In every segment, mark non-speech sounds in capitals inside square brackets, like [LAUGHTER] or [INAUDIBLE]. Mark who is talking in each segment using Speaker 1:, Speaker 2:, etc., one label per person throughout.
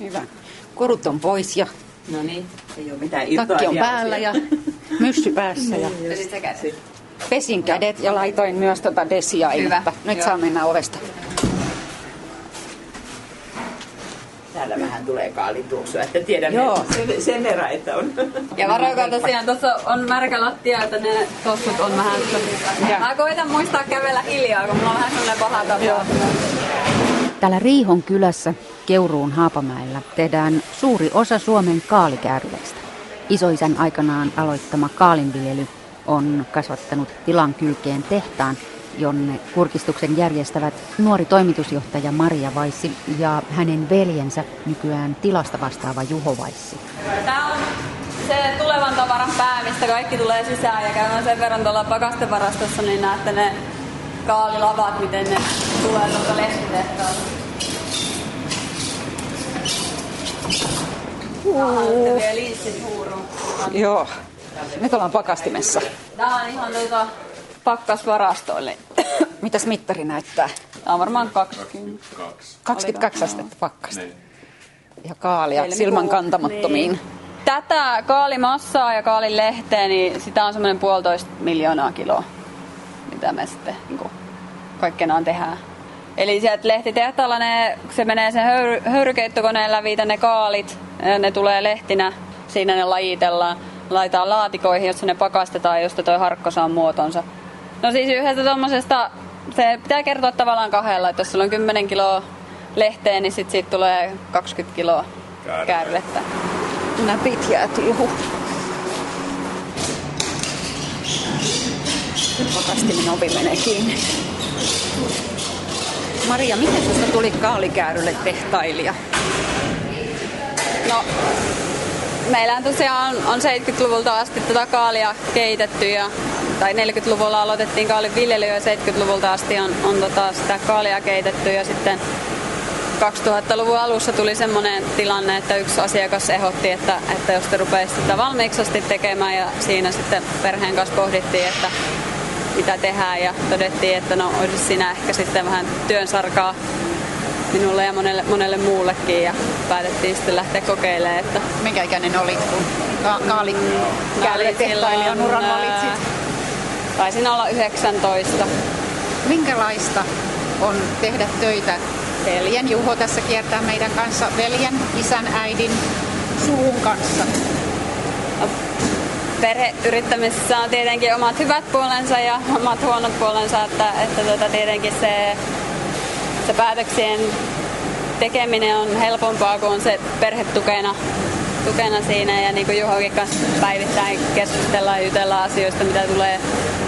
Speaker 1: Hyvä. Korut on pois ja
Speaker 2: No niin, ei ole mitään
Speaker 1: takki on päällä ja [LAUGHS] myssy päässä. Ja
Speaker 2: kädet?
Speaker 1: pesin kädet ja laitoin myös tota desia
Speaker 2: Hyvä,
Speaker 1: Nyt
Speaker 2: joo.
Speaker 1: saa mennä ovesta.
Speaker 2: Täällä vähän tulee kaalituoksua, että tiedän
Speaker 1: Joo.
Speaker 2: sen, sen verran, että on.
Speaker 3: Ja varokaa tosiaan, tuossa on märkä lattia, että ne tossut on vähän...
Speaker 1: Ja.
Speaker 3: Mä koitan muistaa kävellä hiljaa, kun mulla on vähän sellainen paha tapa.
Speaker 4: Täällä Riihon kylässä Keuruun Haapamäellä tehdään suuri osa Suomen kaalikääryleistä. Isoisän aikanaan aloittama kaalinviljely on kasvattanut tilan kylkeen tehtaan, jonne kurkistuksen järjestävät nuori toimitusjohtaja Maria Vaissi ja hänen veljensä nykyään tilasta vastaava Juho Vaissi.
Speaker 3: Tää on se tulevan tavaran pää, mistä kaikki tulee sisään ja käydään sen verran tuolla pakastevarastossa, niin näette ne kaalilavat, miten ne tulee tuolta lehtitehtaalta. Haluatte vielä linssit huuruun.
Speaker 1: Joo. Nyt ollaan pakastimessa.
Speaker 3: Tää on ihan tuota pakkasvarastoille. [COUGHS]
Speaker 1: Mitäs mittari näyttää?
Speaker 3: Tää on varmaan 20.
Speaker 1: 22 astetta pakkasta.
Speaker 5: Niin.
Speaker 1: Ja kaalia silman kantamattomiin.
Speaker 3: Niin. Tätä kaalimassaa ja kaalin lehteä, niin sitä on semmoinen puolitoista miljoonaa kiloa, mitä me sitten niin kaikkenaan tehdään. Eli sieltä lehtitehtaalla ne, se menee sen höyry, höyrykeittokoneen läpi ne kaalit, ja ne tulee lehtinä, siinä ne lajitellaan, laitetaan laatikoihin, jossa ne pakastetaan, josta toi harkko saa muotonsa. No siis yhdestä tuommoisesta, se pitää kertoa tavallaan kahdella, että jos sulla on 10 kiloa lehteä, niin sit siitä tulee 20 kiloa
Speaker 5: käärmettä.
Speaker 1: Näpit jääty juhu. Pakastimen ovi menee kiinni. Maria, miten susta tuli kaalikäärylle tehtailija?
Speaker 3: No, meillähän tosiaan on 70-luvulta asti tätä kaalia keitetty ja tai 40-luvulla aloitettiin kaalin viljely ja 70-luvulta asti on, on tota sitä kaalia keitetty ja sitten 2000-luvun alussa tuli semmoinen tilanne, että yksi asiakas ehdotti, että, että jos te rupeaisi sitä valmiiksi asti tekemään ja siinä sitten perheen kanssa pohdittiin, että mitä tehdään ja todettiin, että no olisi siinä ehkä sitten vähän työn sarkaa minulle ja monelle, monelle muullekin ja päätettiin sitten lähteä kokeilemaan, että
Speaker 1: Minkä ikäinen olit, kun ka- kaalikäärylle
Speaker 3: olin
Speaker 1: tehtailijan uran valitsit?
Speaker 3: Taisin olla 19.
Speaker 1: Minkälaista on tehdä töitä? Veljen Juho tässä kiertää meidän kanssa. Veljen, isän, äidin, suvun kanssa.
Speaker 3: Perheyrittämisessä on tietenkin omat hyvät puolensa ja omat huonot puolensa, että, että tuota, tietenkin se, se päätöksien tekeminen on helpompaa, kun on se perhe tukena, tukena siinä. Ja niin kuin Juhokin kanssa päivittäin keskustellaan ja jutellaan asioista, mitä tulee,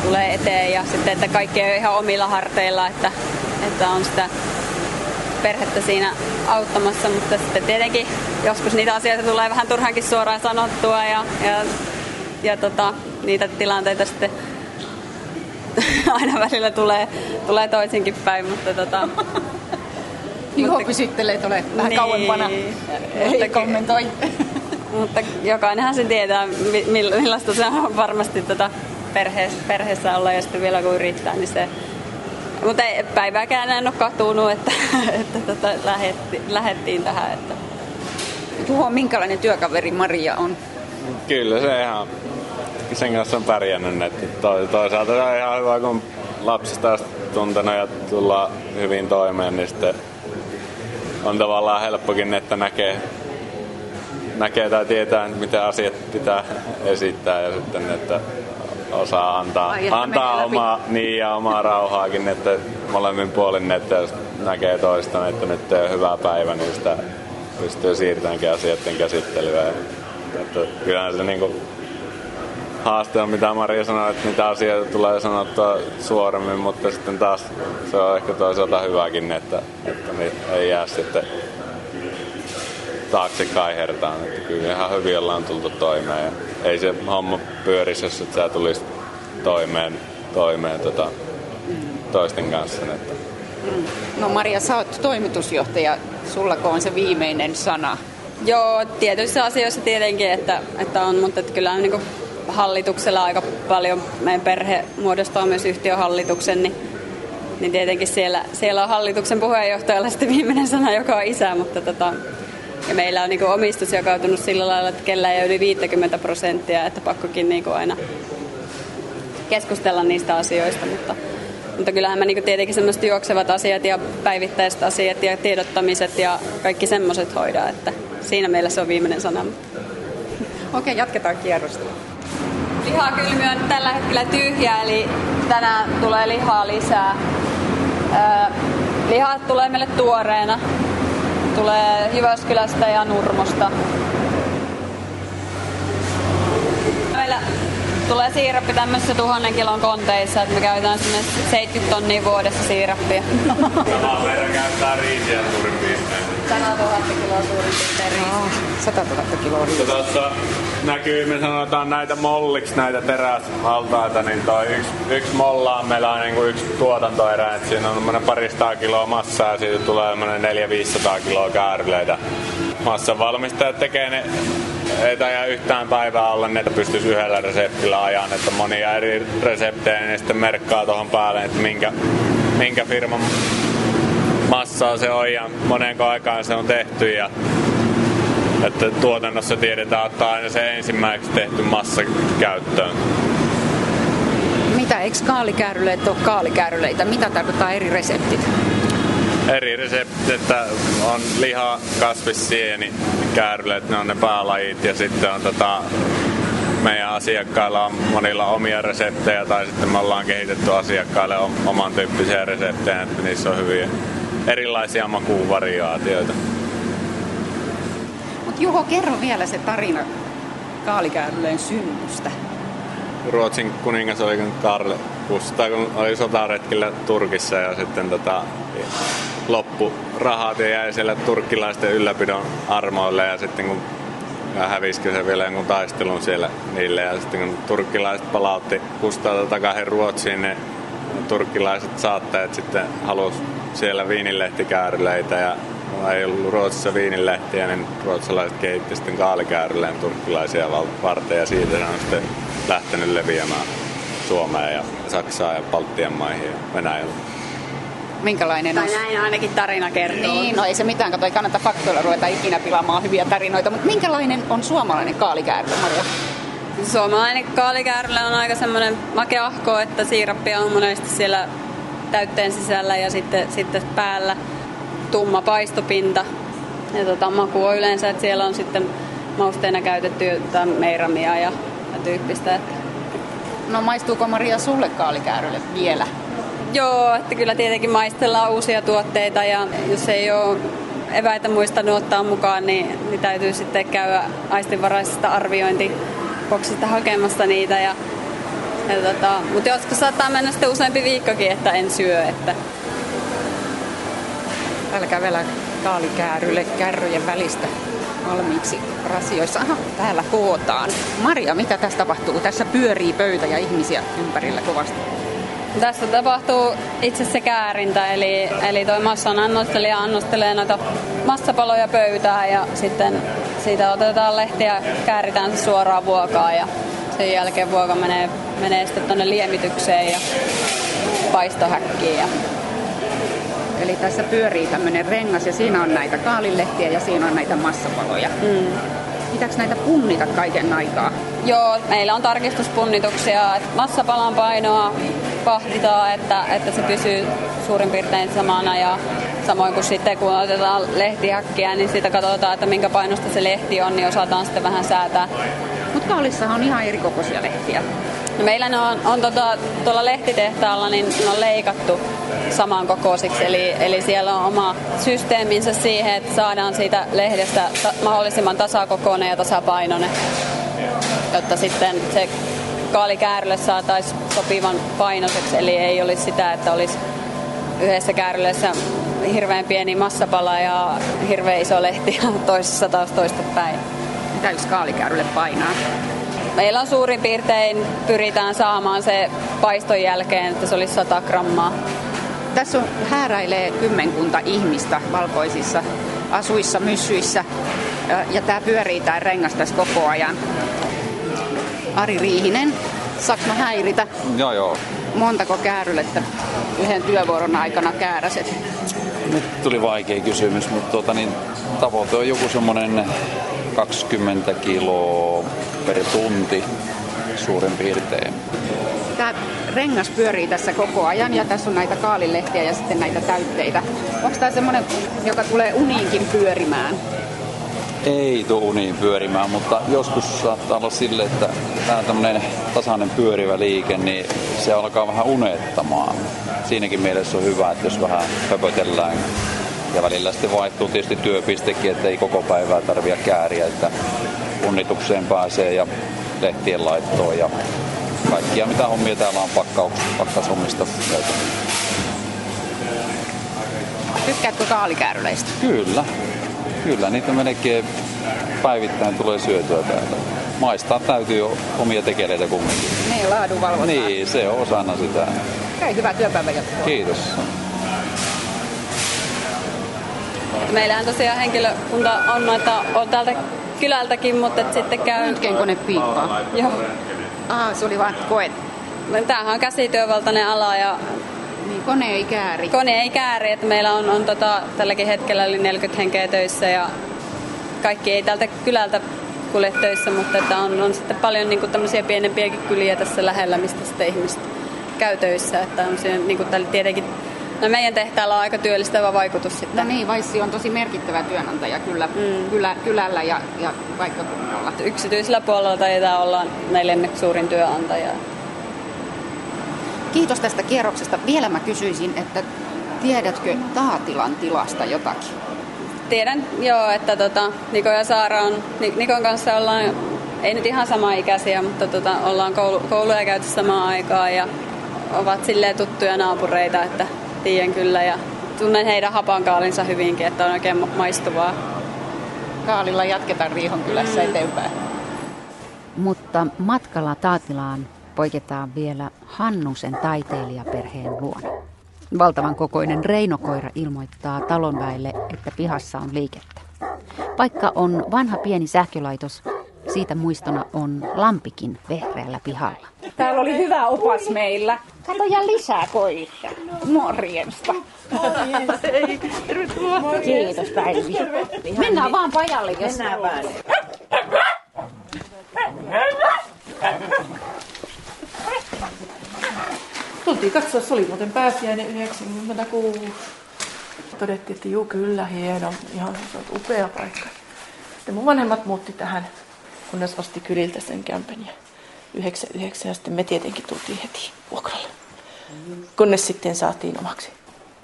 Speaker 3: tulee eteen. Ja sitten, että kaikki on ihan omilla harteilla, että, että on sitä perhettä siinä auttamassa, mutta sitten tietenkin joskus niitä asioita tulee vähän turhankin suoraan sanottua ja, ja, ja tota, niitä tilanteita sitten [LAUGHS] aina välillä tulee, tulee toisinkin päin, mutta tota, [LAUGHS]
Speaker 1: Juho
Speaker 3: Mutta-
Speaker 1: pysyttelee tuolle vähän
Speaker 3: Niin.
Speaker 1: kauempana. Ei
Speaker 3: Mutta-
Speaker 1: kommentoi. [LAUGHS]
Speaker 3: mutta jokainenhan se tietää, mi- mill- millaista se on varmasti tota perheessä, perheessä olla ja sitten vielä kun yrittää, niin se mutta ei, päivääkään en ole katunut, että, että tota, lähetti, lähettiin tähän. Että.
Speaker 1: Juho, minkälainen työkaveri Maria on?
Speaker 5: Kyllä se ihan sen kanssa on pärjännyt. Että to, toisaalta se on ihan hyvä, kun lapsista asti tuntenut ja tullaan hyvin toimeen, niin sitten on tavallaan helppokin, että näkee, näkee tai tietää, miten asiat pitää esittää ja sitten, että osaa antaa,
Speaker 1: Ai, että
Speaker 5: antaa omaa, niin ja omaa rauhaakin, että molemmin puolin, että jos näkee toistaan, että nyt on hyvä päivä, niin sitä pystyy siirtämäänkin asioiden käsittelyä. Että kyllähän se niinku haaste on, mitä Maria sanoi, että mitä asioita tulee sanottua suoremmin, mutta sitten taas se on ehkä toisaalta hyväkin, että, että niin ei jää sitten taakse kaihertaan. Että kyllä ihan hyvin ollaan tultu toimeen ja ei se homma pyörisi, jos et sä tulisi toimeen, toimeen tota, toisten kanssa. Että
Speaker 1: No Maria, sä oot toimitusjohtaja. Sullako on se viimeinen sana?
Speaker 3: Joo, tietyissä asioissa tietenkin, että, että on, mutta että kyllä niin hallituksella aika paljon, meidän perhe muodostaa myös yhtiöhallituksen, niin niin tietenkin siellä, siellä on hallituksen puheenjohtajalla sitten viimeinen sana, joka on isä, mutta tota, ja meillä on niin kuin omistus jakautunut sillä lailla, että kellä ei ole yli 50 prosenttia, että pakkokin niin kuin aina keskustella niistä asioista, mutta, mutta kyllähän mä niin tietenkin semmoiset juoksevat asiat ja päivittäiset asiat ja tiedottamiset ja kaikki semmoiset hoidaa, että siinä meillä se on viimeinen sana.
Speaker 1: Okei, jatketaan kierrosta.
Speaker 3: Lihakylmi on tällä hetkellä tyhjä, eli tänään tulee lihaa lisää. Öö, lihat tulee meille tuoreena. Tulee Jyväskylästä ja Nurmosta. Meillä tulee siirappi tämmöisessä tuhannen kilon konteissa, että me käytetään sinne 70 tonnia vuodessa siirappia.
Speaker 5: Samaan verran käyttää riisiä piirtein.
Speaker 3: 100 000 kiloa suurin piirtein riisiä.
Speaker 1: 100 000 kiloa
Speaker 5: Tuossa näkyy, me sanotaan näitä molliksi, näitä teräshaltaita, niin toi yksi, yksi molla on meillä on niinku yksi tuotantoerä, että siinä on paristaa kiloa massaa ja siitä tulee 400-500 kiloa kääryleitä. Massan valmistajat tekee ne ei taida yhtään päivää olla, että pystyisi yhdellä reseptillä ajan, että monia eri reseptejä niin sitten merkkaa tuohon päälle, että minkä, minkä firman massaa se on ja monenko aikaan se on tehty ja että tuotannossa tiedetään ottaa aina se ensimmäiseksi tehty massa käyttöön.
Speaker 1: Mitä, eikö kaalikääryleet ole kaalikääryleitä? Mitä tarkoittaa eri reseptit?
Speaker 5: eri reseptit, että on liha, kasvissieni, kääryleet, ne on ne päälajit ja sitten on tota, meidän asiakkailla on monilla omia reseptejä tai sitten me ollaan kehitetty asiakkaille oman tyyppisiä reseptejä, että niissä on hyvin erilaisia makuuvariaatioita.
Speaker 1: Mut Juho, kerro vielä se tarina kaalikääryleen synnystä.
Speaker 5: Ruotsin kuningas oli Karl Gustav, kun oli sotaretkillä Turkissa ja sitten tota, loppu rahat ja jäi siellä turkkilaisten ylläpidon armoille ja sitten kun ja hävisikö se vielä jonkun taistelun siellä niille ja sitten kun turkkilaiset palautti Kustavta takaisin Ruotsiin, ne turkkilaiset saattajat sitten halusi siellä viinilehtikääryleitä ja ei ollut Ruotsissa viinilehtiä, niin ruotsalaiset kehitti sitten kaalikääryleen turkkilaisia varten ja siitä se on sitten lähtenyt leviämään Suomeen ja Saksaan ja Baltian maihin ja Venäjälle
Speaker 1: minkälainen
Speaker 3: tai on... näin ainakin tarina kertoo.
Speaker 1: Niin, no ei se mitään, kato, ei kannata faktoilla ruveta ikinä pilaamaan hyviä tarinoita, mutta minkälainen on suomalainen kaalikäärme, Maria?
Speaker 3: Suomalainen kaalikäärle on aika semmoinen makeahko, että siirappia on monesti siellä täytteen sisällä ja sitten, sitten päällä tumma paistopinta. Ja tota, maku on yleensä, että siellä on sitten mausteena käytetty meiramia ja, ja tyyppistä. Että...
Speaker 1: No maistuuko Maria sulle kaalikäärylle vielä?
Speaker 3: Joo, että kyllä tietenkin maistellaan uusia tuotteita ja jos ei ole eväitä muistanut ottaa mukaan, niin, niin täytyy sitten käydä aistinvaraisesta arviointiboksista hakemassa niitä. Ja, ja tota, mutta joskus saattaa mennä sitten useampi viikkokin, että en syö. Että...
Speaker 1: Täällä kävellä kaalikäärylle kärryjen välistä valmiiksi rasioissa. Aha, täällä kootaan. Maria, mitä tässä tapahtuu? Tässä pyörii pöytä ja ihmisiä ympärillä kovasti.
Speaker 3: Tässä tapahtuu itse se käärintä, eli, eli toi massan annostelija annostelee noita massapaloja pöytään ja sitten siitä otetaan lehtiä ja kääritään se suoraan vuokaan ja sen jälkeen vuoka menee, menee sitten tuonne liemitykseen ja paistohäkkiin. Ja...
Speaker 1: Eli tässä pyörii tämmöinen rengas ja siinä on näitä kaalilehtiä ja siinä on näitä massapaloja. Mm. Pitääkö näitä punnita kaiken aikaa?
Speaker 3: Joo, meillä on tarkistuspunnituksia, että massapalan painoa vahditaan, että, että se pysyy suurin piirtein samana ja samoin kuin sitten kun otetaan lehtihäkkiä, niin siitä katsotaan, että minkä painosta se lehti on, niin osataan sitten vähän säätää.
Speaker 1: Mutta kaalissa on ihan eri kokoisia lehtiä.
Speaker 3: No meillä ne on, on tota, tuolla lehtitehtaalla niin ne on leikattu samankokoisiksi, eli, eli siellä on oma systeeminsä siihen, että saadaan siitä lehdestä ta- mahdollisimman tasakokoinen ja tasapainoinen, jotta sitten se kaalikäärylle saataisiin sopivan painoiseksi, eli ei olisi sitä, että olisi yhdessä kääryleessä hirveän pieni massapala ja hirveän iso lehti ja [LAUGHS] toisessa taas toista päin.
Speaker 1: Mitä yksi kaalikäärylle painaa?
Speaker 3: Meillä on suurin piirtein, pyritään saamaan se paiston jälkeen, että se olisi 100 grammaa.
Speaker 1: Tässä on, hääräilee kymmenkunta ihmistä valkoisissa asuissa, myssyissä ja tämä pyörii tämä rengas tässä koko ajan. Ari Riihinen, saanko mä häiritä?
Speaker 6: Joo, joo.
Speaker 1: montako käärylettä yhden työvuoron aikana kääräset?
Speaker 6: Nyt tuli vaikea kysymys, mutta tuota, niin, tavoite on joku semmoinen 20 kiloa per tunti suurin piirtein.
Speaker 1: Tämä rengas pyörii tässä koko ajan ja tässä on näitä kaalilehtiä ja sitten näitä täytteitä. Onko tämä semmoinen, joka tulee uniinkin pyörimään?
Speaker 6: Ei tuo uniin pyörimään, mutta joskus saattaa olla sille, että tämä tämmöinen tasainen pyörivä liike, niin se alkaa vähän unettamaan. Siinäkin mielessä on hyvä, että jos vähän höpötellään ja välillä sitten vaihtuu tietysti työpistekin, että ei koko päivää tarvitse kääriä, että unnitukseen pääsee ja lehtien laittoon ja kaikkia mitä hommia täällä on pakkaus, pakkaushommista.
Speaker 1: Tykkäätkö kaalikääryleistä?
Speaker 6: Kyllä, kyllä niitä melkein päivittäin tulee syötyä täällä. Maistaa täytyy omia tekeleitä kumminkin.
Speaker 1: Niin, laadunvalvontaa.
Speaker 6: Niin, se on osana sitä.
Speaker 1: Hei, hyvää työpäivää jatkoa.
Speaker 6: Kiitos.
Speaker 3: Meillähän tosiaan henkilökunta on noita, on täältä kylältäkin, mutta et sitten käy...
Speaker 1: Röntgenkone piippaa.
Speaker 3: Joo.
Speaker 1: Ah, se oli vaan koe.
Speaker 3: Tämähän on käsityövaltainen ala ja
Speaker 1: Niin, kone ei kääri.
Speaker 3: kone ei kääri, että meillä on, on tota, tälläkin hetkellä yli 40 henkeä töissä ja kaikki ei täältä kylältä kulje töissä, mutta että on, on sitten paljon niin kuin tämmöisiä pienempiäkin kyliä tässä lähellä, mistä sitten ihmiset käy töissä. Että on siinä, niin kuin tietenkin no meidän tehtaalla on aika työllistävä vaikutus sitten.
Speaker 1: No niin, Vaissi on tosi merkittävä työnantaja kyllä, mm. kylä, kylällä ja, ja paikkakunnalla.
Speaker 3: Yksityisellä puolella taitaa olla neljänneksi suurin työnantaja.
Speaker 1: Kiitos tästä kierroksesta. Vielä mä kysyisin, että tiedätkö Taatilan tilasta jotakin?
Speaker 3: Tiedän joo, että tota, Niko ja Saara on, Ni- Nikon kanssa ollaan, ei nyt ihan sama ikäisiä, mutta tota, ollaan koulu, kouluja käyty samaan aikaan ja ovat silleen tuttuja naapureita, että tiedän kyllä ja tunnen heidän hapankaalinsa hyvinkin, että on oikein ma- maistuvaa.
Speaker 1: Kaalilla jatketaan Riihon kylässä mm. eteenpäin.
Speaker 4: Mutta matkalla Taatilaan poiketaan vielä Hannusen taiteilijaperheen luona. Valtavan kokoinen reinokoira ilmoittaa talonväelle, että pihassa on liikettä. Vaikka on vanha pieni sähkölaitos, siitä muistona on lampikin vehreällä pihalla.
Speaker 1: Täällä oli hyvä opas meillä. Kato ja lisää koiria. Morjesta. Kiitos Päivi. Mennään vaan pajalle, jos... Mennään vaan.
Speaker 7: Tultiin katsoa, se oli muuten pääsiäinen 96. Todettiin, että juu kyllä, hieno, ihan se on upea paikka. Sitten mun vanhemmat muutti tähän, kunnes osti kyliltä sen kämpän ja 99 ja sitten me tietenkin tultiin heti vuokralle. Kunnes sitten saatiin omaksi.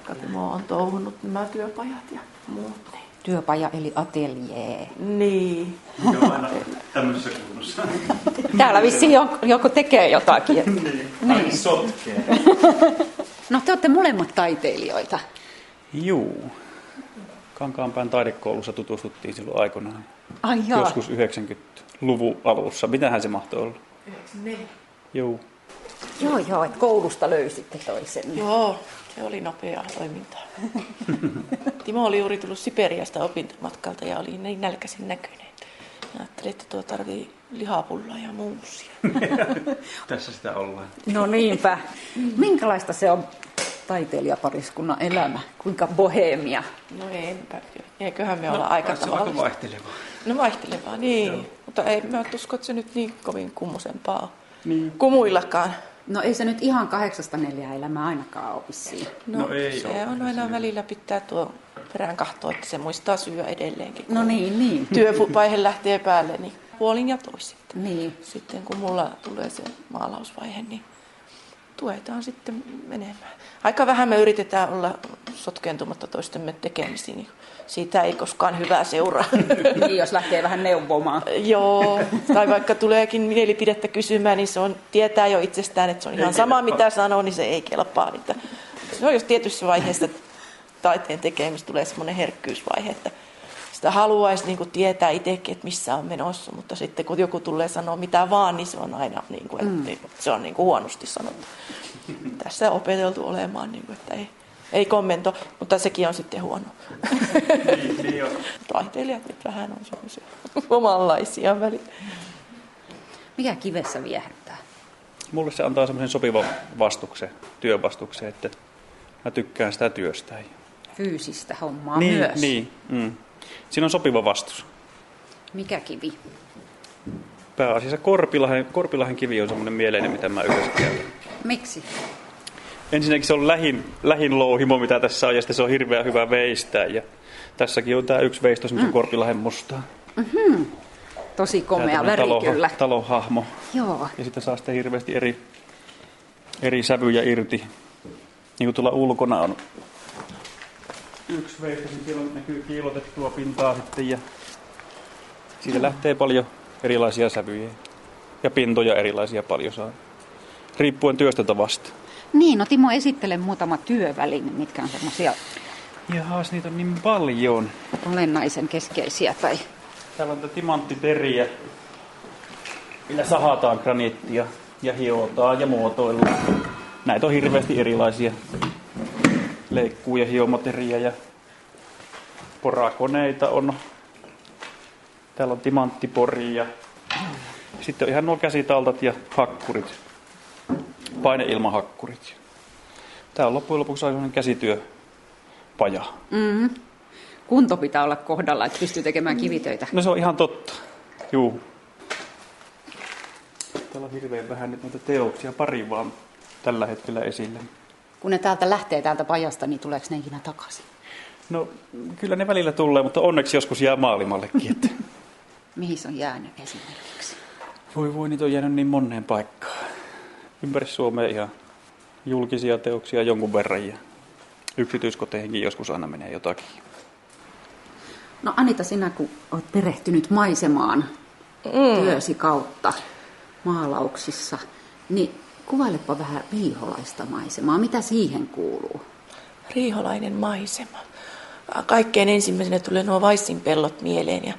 Speaker 7: Katimo on touhunut nämä työpajat ja muut. Niin.
Speaker 1: Työpaja eli atelier.
Speaker 7: Niin.
Speaker 8: tämmöisessä kunnossa. [LAUGHS]
Speaker 1: Täällä vissiin joku, joku tekee jotakin. [LAUGHS]
Speaker 8: niin. sotkee. [LAUGHS]
Speaker 1: No te olette molemmat taiteilijoita.
Speaker 8: Juu. Kankaanpään taidekoulussa tutustuttiin silloin aikoinaan.
Speaker 1: Ai jaa.
Speaker 8: Joskus 90-luvun alussa. Mitähän se mahtoi olla? Juu.
Speaker 1: Joo, joo, että koulusta löysitte toisen.
Speaker 7: Joo, se oli nopeaa toimintaa. [LAUGHS] Timo oli juuri tullut Siperiasta opintomatkalta ja oli niin nälkäisin näköinen. Ja Ajattelin, että tuo tarvii lihapullaa ja muusia. [LAUGHS]
Speaker 8: Tässä sitä ollaan.
Speaker 1: No niinpä. Minkälaista se on taiteilijapariskunnan elämä? Kuinka bohemia?
Speaker 7: No enpä. Eiköhän me olla aika
Speaker 8: on aika vaihtelevaa.
Speaker 7: No vaihtelevaa, niin. Joo. Mutta ei mä usko, että se nyt niin kovin kummusempaa niin. kumuillakaan.
Speaker 1: No ei se nyt ihan kahdeksasta neljää elämää ainakaan ole vissiin.
Speaker 7: No,
Speaker 8: No ei
Speaker 7: se
Speaker 8: oo.
Speaker 7: on aina välillä pitää tuo perään kahtoa, että se muistaa syödä edelleenkin.
Speaker 1: No niin, niin.
Speaker 7: Työvaihe lähtee päälle, niin puolin ja toisin.
Speaker 1: Niin.
Speaker 7: Sitten kun mulla tulee se maalausvaihe, niin tuetaan sitten menemään. Aika vähän me yritetään olla sotkeentumatta toistemme tekemisiin, niin siitä ei koskaan hyvää seuraa. [LAUGHS]
Speaker 1: niin, jos lähtee vähän neuvomaan.
Speaker 7: Joo, tai vaikka tuleekin mielipidettä kysymään, niin se on, tietää jo itsestään, että se on ihan sama mitä sanoo, niin se ei kelpaa. Että se on jos tietyssä vaiheessa taiteen tekemistä tulee semmoinen herkkyysvaihe, että sitä haluaisi niin kuin tietää itsekin, että missä on menossa, mutta sitten kun joku tulee sanoa mitä vaan, niin se on aina niin kuin, että se on niin kuin huonosti sanottu. Tässä on opeteltu olemaan, niin kuin, että ei, ei kommento, mutta sekin on sitten huono. [LAUGHS] Taiteilijat nyt vähän on semmoisia omanlaisia välillä.
Speaker 1: Mikä kivessä viehättää?
Speaker 8: mulle se antaa semmoisen sopivan vastuksen, työvastuksen, että mä tykkään sitä työstä.
Speaker 1: Fyysistä hommaa
Speaker 8: niin,
Speaker 1: myös.
Speaker 8: Niin, mm. Siinä on sopiva vastus.
Speaker 1: Mikä kivi?
Speaker 8: Pääasiassa Korpilahen, Korpilahen kivi on semmoinen mieleinen, mitä mä yleensä käytän.
Speaker 1: Miksi?
Speaker 8: Ensinnäkin se on lähin, lähin louhimo, mitä tässä on, ja sitten se on hirveän hyvä veistää. Ja tässäkin on tämä yksi veisto, semmoisen mm. Korpilahen mustaa.
Speaker 1: Mm-hmm. Tosi komea väri
Speaker 8: talo,
Speaker 1: kyllä.
Speaker 8: Talohahmo.
Speaker 1: Joo.
Speaker 8: Ja sitten saa sitten hirveästi eri, eri sävyjä irti. Niin kuin tuolla ulkona on yksi veisto, niin siellä näkyy kiilotettua pintaa sitten ja siitä lähtee paljon erilaisia sävyjä ja pintoja erilaisia paljon saa, riippuen työstötavasta.
Speaker 1: Niin, no Timo, esittele muutama työväline, mitkä on semmoisia
Speaker 8: Jahas, niitä on niin paljon.
Speaker 1: olennaisen keskeisiä tai
Speaker 8: Täällä on timanttiteriä, millä sahataan graniittia ja hiotaan ja muotoillaan. Näitä on hirveästi erilaisia leikkuu- ja hiomateria ja porakoneita on. Täällä on timanttipori ja sitten on ihan nuo käsitaltat ja hakkurit, paineilmahakkurit. Tämä on loppujen lopuksi sellainen käsityöpaja.
Speaker 1: mm, kunto pitää olla kohdalla, että pystyy tekemään kivitöitä.
Speaker 8: No se on ihan totta. Juu. Täällä on hirveän vähän nyt noita teoksia, pari vaan tällä hetkellä esille.
Speaker 1: Kun ne täältä lähtee täältä pajasta, niin tuleeko ne ikinä takaisin?
Speaker 8: No kyllä ne välillä tulee, mutta onneksi joskus jää maailmallekin. Että... [LAUGHS]
Speaker 1: Mihin se on jäänyt esimerkiksi?
Speaker 8: voi voi, niitä on jäänyt niin moneen paikkaan. Ympäri Suomea ihan julkisia teoksia jonkun verran ja yksityiskoteihinkin joskus aina menee jotakin.
Speaker 1: No Anita, sinä kun olet perehtynyt maisemaan mm. työsi kautta maalauksissa, niin kuvailepa vähän riiholaista maisemaa. Mitä siihen kuuluu?
Speaker 7: Riiholainen maisema. Kaikkein ensimmäisenä tulee nuo Vaissin pellot mieleen ja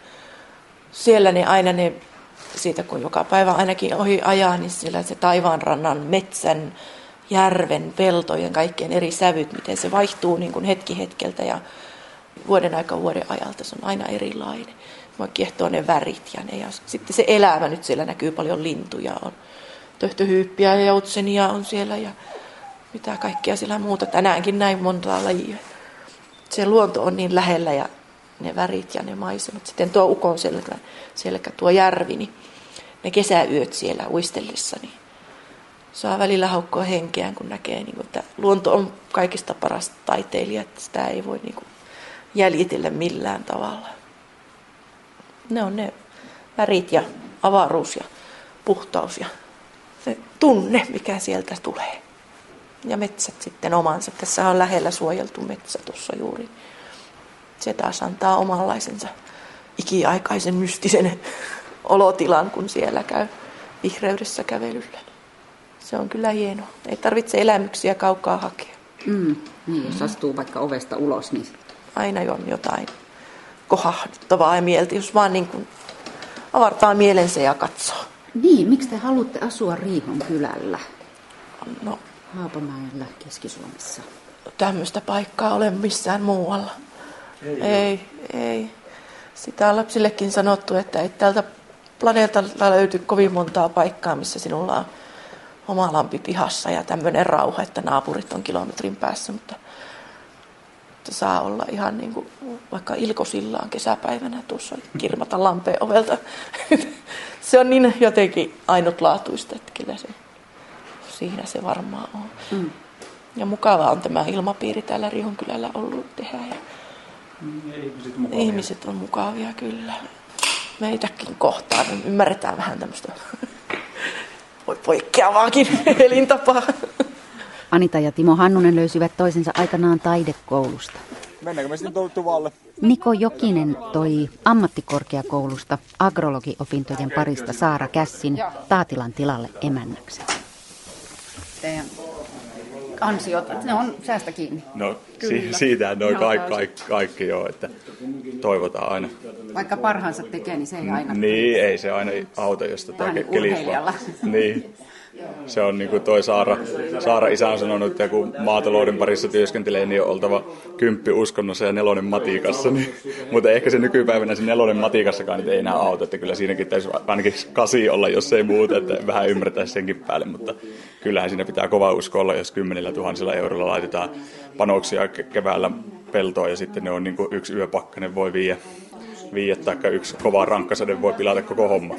Speaker 7: siellä ne aina ne, siitä kun joka päivä ainakin ohi ajaa, niin siellä se taivaanrannan, metsän, järven, peltojen, kaikkien eri sävyt, miten se vaihtuu niin kuin hetki hetkeltä ja vuoden aika vuoden ajalta. Se on aina erilainen. Mua kiehtoo ne värit ja ne. Ja sitten se elämä nyt siellä näkyy paljon lintuja. On töhtöhyyppiä ja joutsenia on siellä ja mitä kaikkea siellä muuta. Tänäänkin näin monta lajia. Se luonto on niin lähellä ja ne värit ja ne maisemat. Sitten tuo ukon selkä, selkä tuo järvi, niin ne kesäyöt siellä uistellessa, niin saa välillä haukkoa henkeään, kun näkee, niin kuin, että luonto on kaikista paras taiteilija, että sitä ei voi niin kuin, jäljitellä millään tavalla. Ne on ne värit ja avaruus ja puhtaus ja se tunne, mikä sieltä tulee. Ja metsät sitten omansa. Tässä on lähellä suojeltu metsä tuossa juuri. Se taas antaa omanlaisensa ikiaikaisen mystisen [LAUGHS] olotilan, kun siellä käy vihreydessä kävelyllä. Se on kyllä hienoa. Ei tarvitse elämyksiä kaukaa hakea.
Speaker 1: Mm, niin, jos astuu vaikka ovesta ulos, niin
Speaker 7: aina on jotain kohahduttavaa ja mieltä, jos vaan niin kuin avartaa mielensä ja katsoo.
Speaker 1: Niin, miksi te haluatte asua Riihon kylällä?
Speaker 7: No,
Speaker 1: Haapamäellä Keski-Suomessa.
Speaker 7: tämmöistä paikkaa ole missään muualla. Ei, ei, ei. Sitä on lapsillekin sanottu, että ei tältä planeetalta löyty kovin montaa paikkaa, missä sinulla on oma lampi pihassa ja tämmöinen rauha, että naapurit on kilometrin päässä, mutta että saa olla ihan niin kuin vaikka ilkosillaan kesäpäivänä tuossa kirmata lampeen ovelta. [LAUGHS] se on niin jotenkin ainutlaatuista, että kyllä se, siinä se varmaan on.
Speaker 1: Mm.
Speaker 7: Ja mukavaa on tämä ilmapiiri täällä Rihonkylällä ollut tehdä. Ja
Speaker 8: Ihmiset mukavia.
Speaker 7: ihmiset on mukavia kyllä. Meitäkin kohtaan niin ymmärretään vähän tämmöistä voi [LAUGHS] poikkeavaakin elintapaa.
Speaker 4: Anita ja Timo Hannunen löysivät toisensa aikanaan taidekoulusta.
Speaker 9: Mennäänkö me sitten tuvalle?
Speaker 4: Niko Jokinen toi ammattikorkeakoulusta agrologiopintojen parista Saara Kässin Taatilan tilalle emännäksi.
Speaker 1: Teidän ansiot, ne on säästä kiinni.
Speaker 9: No
Speaker 1: Kyllä.
Speaker 9: si- siitä noin
Speaker 1: Joo,
Speaker 9: kaikki, kaikki, kaikki joo, että toivotaan aina.
Speaker 1: Vaikka parhaansa tekee, niin se ei aina.
Speaker 9: Niin, ei se aina auta, jos
Speaker 1: Vähän
Speaker 9: ke- kelis
Speaker 1: urheilijalla.
Speaker 9: Niin, [LAUGHS] Se on niin kuin toi Saara, Saara isä on sanonut, että kun maatalouden parissa työskentelee, niin on oltava kymppi uskonnossa ja nelonen matikassa. Niin, mutta ehkä se nykypäivänä se nelonen matikassakaan nyt ei enää auta, että kyllä siinäkin täytyy ainakin kasi olla, jos ei muuta, että vähän ymmärtäisi senkin päälle. Mutta kyllähän siinä pitää kova usko olla, jos kymmenillä tuhansilla eurolla laitetaan panoksia keväällä peltoon ja sitten ne on niin kuin yksi yöpakkanen voi viiä, viiä tai yksi kova rankkasade voi pilata koko homma.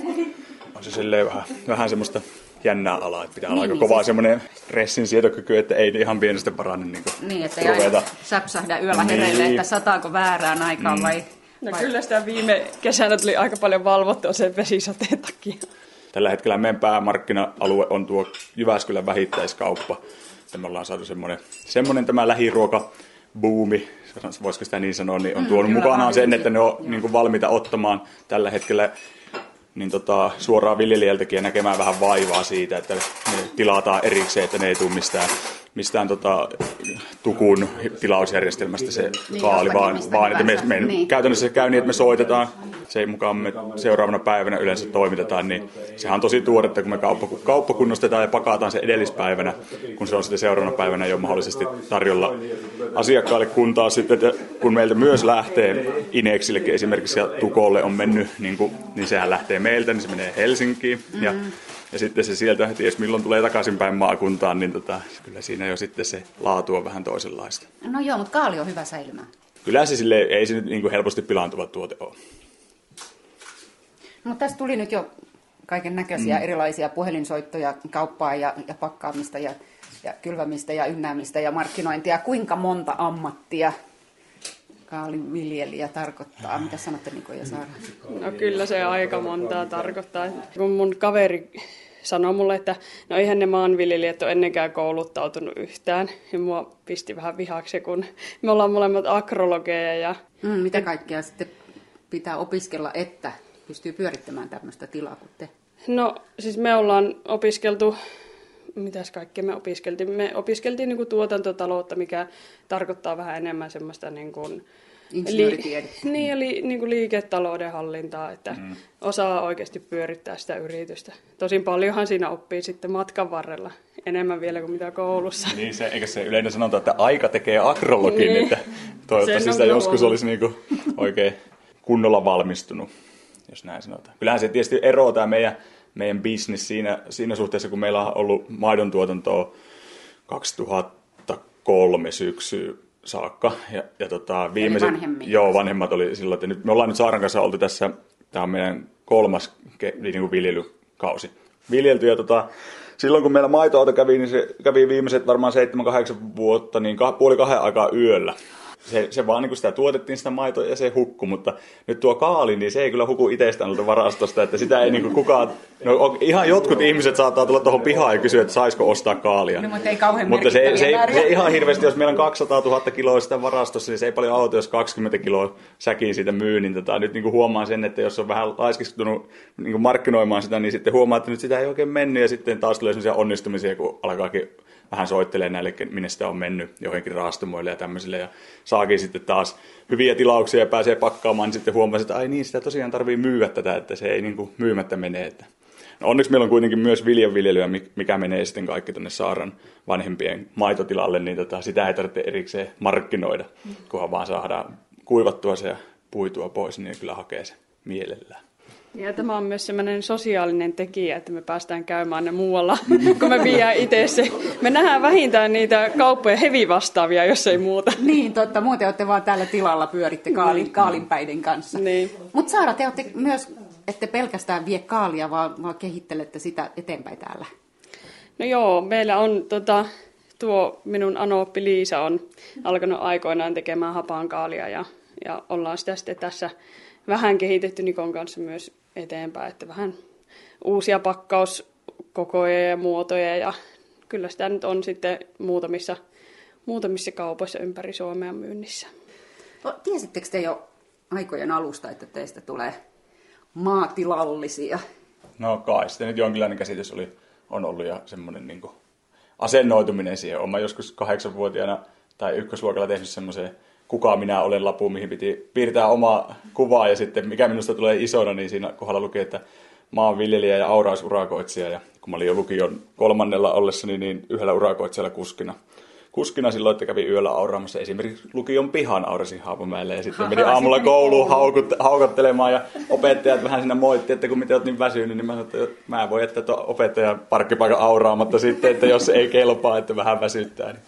Speaker 9: On se silleen vähän, vähän semmoista jännää alaa, että pitää olla
Speaker 1: Niin,
Speaker 9: aika
Speaker 1: niin,
Speaker 9: kovaa
Speaker 1: siis-
Speaker 9: semmoinen stressin sietokyky, että ei ihan pienestä parane niin kuin
Speaker 1: Niin, että ei aina säpsähdä yöllä hereille,
Speaker 9: Niin.
Speaker 1: että sataako väärään aikaan
Speaker 9: Mm.
Speaker 1: vai...
Speaker 10: No
Speaker 1: vai...
Speaker 10: kyllä sitä viime kesänä tuli aika paljon valvottua sen vesisateen takia.
Speaker 9: Tällä hetkellä meidän päämarkkina-alue on tuo Jyväskylän vähittäiskauppa. Ja me ollaan saatu semmoinen, semmoinen tämä lähiruoka buumi, voisiko sitä niin sanoa, niin on
Speaker 1: Mm,
Speaker 9: tuonut
Speaker 1: kyllä
Speaker 9: mukanaan sen, että ne on niin kuin valmiita ottamaan tällä hetkellä niin tota, suoraan viljelijältäkin ja näkemään vähän vaivaa siitä, että ne tilataan erikseen, että ne ei tule mistään, mistään tota, tukun tilausjärjestelmästä se
Speaker 1: Niin,
Speaker 9: kaali,
Speaker 1: jostakin
Speaker 9: vaan, vaan että me, me
Speaker 1: Niin.
Speaker 9: käytännössä se käy niin, että me soitetaan, se mukaan me seuraavana päivänä yleensä toimitetaan, niin sehän on tosi tuoretta, kun me kauppa, kauppa kunnostetaan ja pakataan se edellispäivänä, kun se on sitten seuraavana päivänä jo mahdollisesti tarjolla asiakkaille, kun taas sitten, että kun meiltä myös lähtee Ineksillekin esimerkiksi ja Tukolle on mennyt, niin, kuin, niin sehän lähtee meiltä, niin se menee Helsinkiin ja
Speaker 1: Mm.
Speaker 9: Ja sitten se sieltä, ties milloin tulee takaisinpäin maakuntaan, niin tota, kyllä siinä jo sitten se laatu on vähän toisenlaista.
Speaker 1: No joo, mutta kaali on hyvä säilymään.
Speaker 9: Kyllä se sille ei se nyt niin kuin helposti pilaantuva tuote ole.
Speaker 1: Mutta tästä tuli nyt jo kaiken näköisiä
Speaker 9: Mm.
Speaker 1: erilaisia puhelinsoittoja, kauppaa ja, ja pakkaamista ja, ja kylvämistä ja ynnäämistä ja markkinointia. Kuinka monta ammattia kaalin viljelijä tarkoittaa? Mitä sanotte Niko ja Saara?
Speaker 10: No kyllä se aika montaa tarkoittaa. Kun mun kaveri sanoi mulle, että no eihän ne maanviljelijät ole ennenkään kouluttautunut yhtään. Ja mua pisti vähän vihaksi, kun me ollaan molemmat akrologeja ja
Speaker 1: Mm, mitä kaikkea sitten pitää opiskella, että pystyy pyörittämään tämmöistä tilaa kuin te?
Speaker 10: No siis me ollaan opiskeltu, mitäs kaikkea me opiskeltiin? Me opiskeltiin niin tuotantotaloutta, mikä tarkoittaa vähän enemmän semmoista niin kuin,
Speaker 1: Insinööritiedettä.
Speaker 10: niin, eli niin kuin liiketalouden hallintaa, että mm. osaa oikeasti pyörittää sitä yritystä. Tosin paljonhan siinä oppii sitten matkan varrella, enemmän vielä kuin mitä koulussa.
Speaker 9: Niin se, eikä se yleinen sanonta, että aika tekee akrologin,
Speaker 10: Niin.
Speaker 9: että toivottavasti sitä joskus olisi niin kuin oikein kunnolla valmistunut, jos näin sanotaan. Kyllähän se tietysti eroaa tämä meidän, meidän business siinä, siinä suhteessa, kun meillä on ollut maidon tuotantoa 2003 syksy saakka. Ja, ja tota, viimeiset,
Speaker 1: vanhemmin.
Speaker 9: joo, vanhemmat oli silloin, että nyt me ollaan nyt Saaran kanssa oltu tässä, tämä on meidän kolmas ke- niin kuin viljelykausi. Viljelty ja tota, silloin kun meillä maitoauto kävi, niin se kävi viimeiset varmaan 7-8 vuotta, niin kah- puoli kahden aikaa yöllä. Se, se vaan niin kuin sitä tuotettiin sitä maitoa ja se hukku, mutta nyt tuo kaali, niin se ei kyllä huku itsestään varastosta, että sitä ei niin kuin kukaan, no ihan jotkut ihmiset saattaa tulla tuohon pihaan ja kysyä, että saisiko ostaa kaalia.
Speaker 1: No, mutta ei kauhean
Speaker 9: Mutta se, se, se ihan hirveästi, jos meillä on 200 000 kiloa sitä varastossa, niin se ei paljon auta, jos 20 kiloa säkiin siitä myy. Niin tota, nyt niin kuin huomaan sen, että jos on vähän laiskistunut niin kuin markkinoimaan sitä, niin sitten huomaa, että nyt sitä ei oikein mennyt. Ja sitten taas tulee sellaisia onnistumisia, kun alkaakin vähän soittelee näille, minne sitä on mennyt johonkin raastumoille ja tämmöisille. Ja saakin sitten taas hyviä tilauksia ja pääsee pakkaamaan, niin sitten huomaa, että ai niin, sitä tosiaan tarvii myyä tätä, että se ei niin kuin myymättä mene. Että No onneksi meillä on kuitenkin myös viljanviljelyä, mi- mikä menee sitten kaikki tuonne Saaran vanhempien maitotilalle, niin tota, sitä ei tarvitse erikseen markkinoida, kunhan vaan saadaan kuivattua se ja puitua pois, niin kyllä hakee se mielellään.
Speaker 10: Ja tämä on myös semmoinen sosiaalinen tekijä, että me päästään käymään ne muualla, [LAUGHS] kun me viedään itse se. Me nähdään vähintään niitä kauppoja hevi vastaavia, jos ei muuta. [LAUGHS]
Speaker 1: Niin, totta. Muuten olette vaan täällä tilalla pyöritte kaalin, kaalinpäiden kanssa.
Speaker 10: Niin.
Speaker 1: Mutta Saara, te olette myös, ette pelkästään vie kaalia, vaan, vaan kehittelette sitä eteenpäin täällä.
Speaker 10: No joo, meillä on tota, tuo minun anooppi Liisa on alkanut aikoinaan tekemään hapankaalia ja, ja ollaan sitä sitten tässä vähän kehitetty Nikon kanssa myös eteenpäin, että vähän uusia pakkauskokoja ja muotoja ja kyllä sitä nyt on sitten muutamissa, muutamissa kaupoissa ympäri Suomea myynnissä.
Speaker 1: No, tiesittekö te jo aikojen alusta, että teistä tulee maatilallisia?
Speaker 9: No kai, sitten nyt jonkinlainen käsitys oli, on ollut ja semmoinen niin kuin asennoituminen siihen. Olen joskus kahdeksanvuotiaana tai ykkösluokalla tehnyt semmoisen kuka minä olen lapu, mihin piti piirtää omaa kuvaa ja sitten mikä minusta tulee isona, niin siinä kohdalla lukee, että maanviljelijä ja aurausurakoitsija. Ja kun mä olin jo lukion kolmannella ollessani, niin yhdellä urakoitsijalla kuskina kuskina silloin, että kävi yöllä auraamassa esimerkiksi lukion pihan aurasin Haapamäelle ja sitten meni aamulla kouluun haukut, haukottelemaan ja opettajat vähän siinä moitti, että kun miten olet niin väsynyt, niin mä sanoin, että mä voin jättää tuon opettajan parkkipaikan auraamatta sitten, että jos ei kelpaa, että vähän väsyttää. Niin.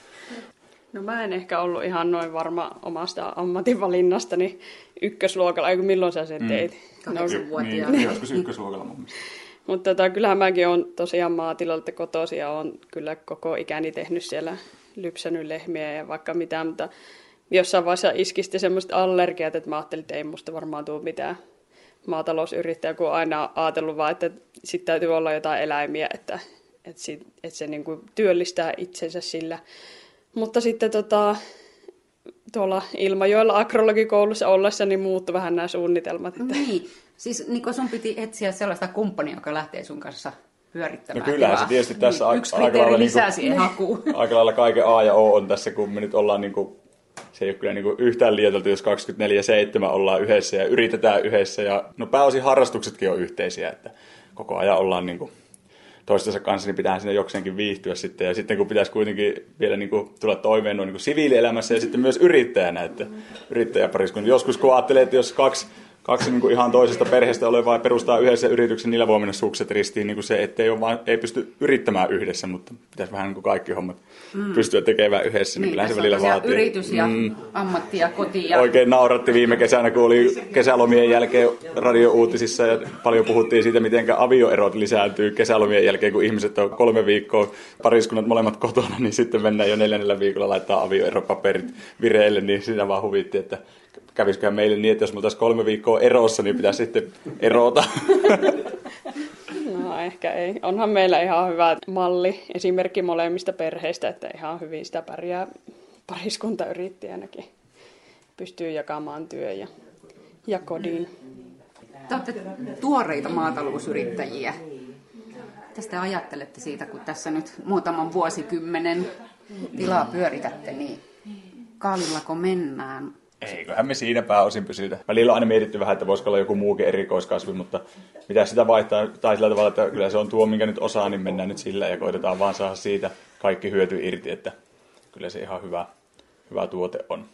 Speaker 10: No mä en ehkä ollut ihan noin varma omasta ammatinvalinnastani niin ykkösluokalla, eikö milloin sä sen mm. teit?
Speaker 1: Mm. No,
Speaker 9: niin, joskus ykkösluokalla mun mielestä.
Speaker 10: Mutta tota, kyllähän mäkin olen tosiaan maatilalta kotoisin ja olen kyllä koko ikäni tehnyt siellä lypsänyt lehmiä ja vaikka mitään, mutta jossain vaiheessa iski sitten semmoista allergiat, että mä ajattelin, että ei musta varmaan tule mitään maatalousyrittäjä, kun aina ajatellut vaan, että sitten täytyy olla jotain eläimiä, että, että, sit, että se niin kuin työllistää itsensä sillä. Mutta sitten tota, tuolla Ilmajoella agrologikoulussa ollessa niin muuttui vähän nämä suunnitelmat.
Speaker 1: Että... Niin, siis niin sun piti etsiä sellaista kumppania, joka lähtee sun kanssa pyörittämään.
Speaker 9: No kyllähän se tietysti tässä niin,
Speaker 1: yksi aika lailla, lisää niin hakuun. [LAUGHS]
Speaker 9: aika lailla kaiken A ja O on tässä, kun me nyt ollaan niin kuin, se ei ole kyllä niin kuin yhtään liioiteltu, jos 24-7 ollaan yhdessä ja yritetään yhdessä. Ja, no pääosin harrastuksetkin on yhteisiä, että koko ajan ollaan niin kuin, toistensa kanssa, niin pitää sinne jokseenkin viihtyä sitten. Ja sitten kun pitäisi kuitenkin vielä niin kuin, tulla toimeen niin siviilielämässä ja sitten myös yrittäjänä, että yrittäjäpariskunta. Joskus kun ajattelee, että jos kaksi kaksi niin kuin ihan toisesta perheestä olevaa perustaa yhdessä yrityksen, niillä voi mennä sukset ristiin niin kuin se, ettei ole vaan, ei pysty yrittämään yhdessä, mutta pitäisi vähän niin kuin kaikki hommat mm. pystyä tekemään yhdessä, niin, niin kyllähän se välillä vaatii.
Speaker 1: yritys ja mm. ammatti ja koti. Ja...
Speaker 9: Oikein nauratti viime kesänä, kun oli kesälomien jälkeen radiouutisissa ja paljon puhuttiin siitä, miten avioerot lisääntyy kesälomien jälkeen, kun ihmiset on kolme viikkoa pariskunnat molemmat kotona, niin sitten mennään jo neljännellä viikolla laittaa avioeropaperit vireille, niin sitä vaan huvitti, että kävisikö meille niin, että jos me oltaisiin kolme viikkoa erossa, niin pitäisi sitten erota. [LAUGHS]
Speaker 10: No ehkä ei. Onhan meillä ihan hyvä malli, esimerkki molemmista perheistä, että ihan hyvin sitä pärjää pariskuntayrittäjänäkin. Pystyy jakamaan työ ja, ja kodin.
Speaker 1: Te olette tuoreita maatalousyrittäjiä. Tästä ajattelette siitä, kun tässä nyt muutaman vuosikymmenen tilaa pyöritätte, niin kallako mennään?
Speaker 9: Eiköhän me siinä pääosin pysytä. Välillä on aina mietitty vähän, että voisiko olla joku muukin erikoiskasvi, mutta mitä sitä vaihtaa, tai sillä tavalla, että kyllä se on tuo, minkä nyt osaa, niin mennään nyt sillä ja koitetaan vaan saada siitä kaikki hyöty irti, että kyllä se ihan hyvä, hyvä tuote on.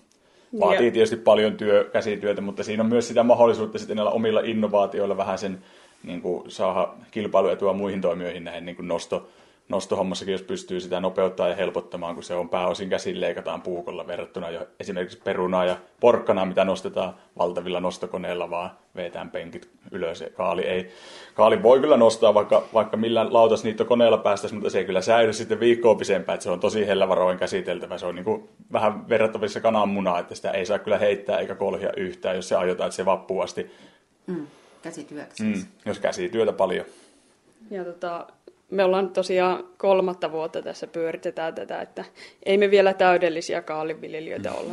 Speaker 9: Vaatii tietysti paljon työ, käsityötä, mutta siinä on myös sitä mahdollisuutta sitten näillä omilla innovaatioilla vähän sen niin kuin saada kilpailuetua muihin toimijoihin näihin niin kuin nosto, nostohommassakin, jos pystyy sitä nopeuttaa ja helpottamaan, kun se on pääosin käsin leikataan puukolla verrattuna jo esimerkiksi perunaa ja porkkanaa, mitä nostetaan valtavilla nostokoneilla, vaan vetään penkit ylös. Ja kaali, ei, kaali voi kyllä nostaa, vaikka, vaikka millään koneella päästäisi, mutta se ei kyllä säily sitten viikkoa pisempään, että se on tosi hellävaroin käsiteltävä. Se on niin kuin vähän verrattavissa kananmunaa, että sitä ei saa kyllä heittää eikä kolhia yhtään, jos se aiotaan, että se vappuu asti.
Speaker 1: Mm, käsityöksi.
Speaker 9: Mm, jos käsityötä paljon.
Speaker 10: Ja tota, me ollaan tosiaan kolmatta vuotta tässä pyöritetään tätä, että ei me vielä täydellisiä kaaliviljelijöitä olla.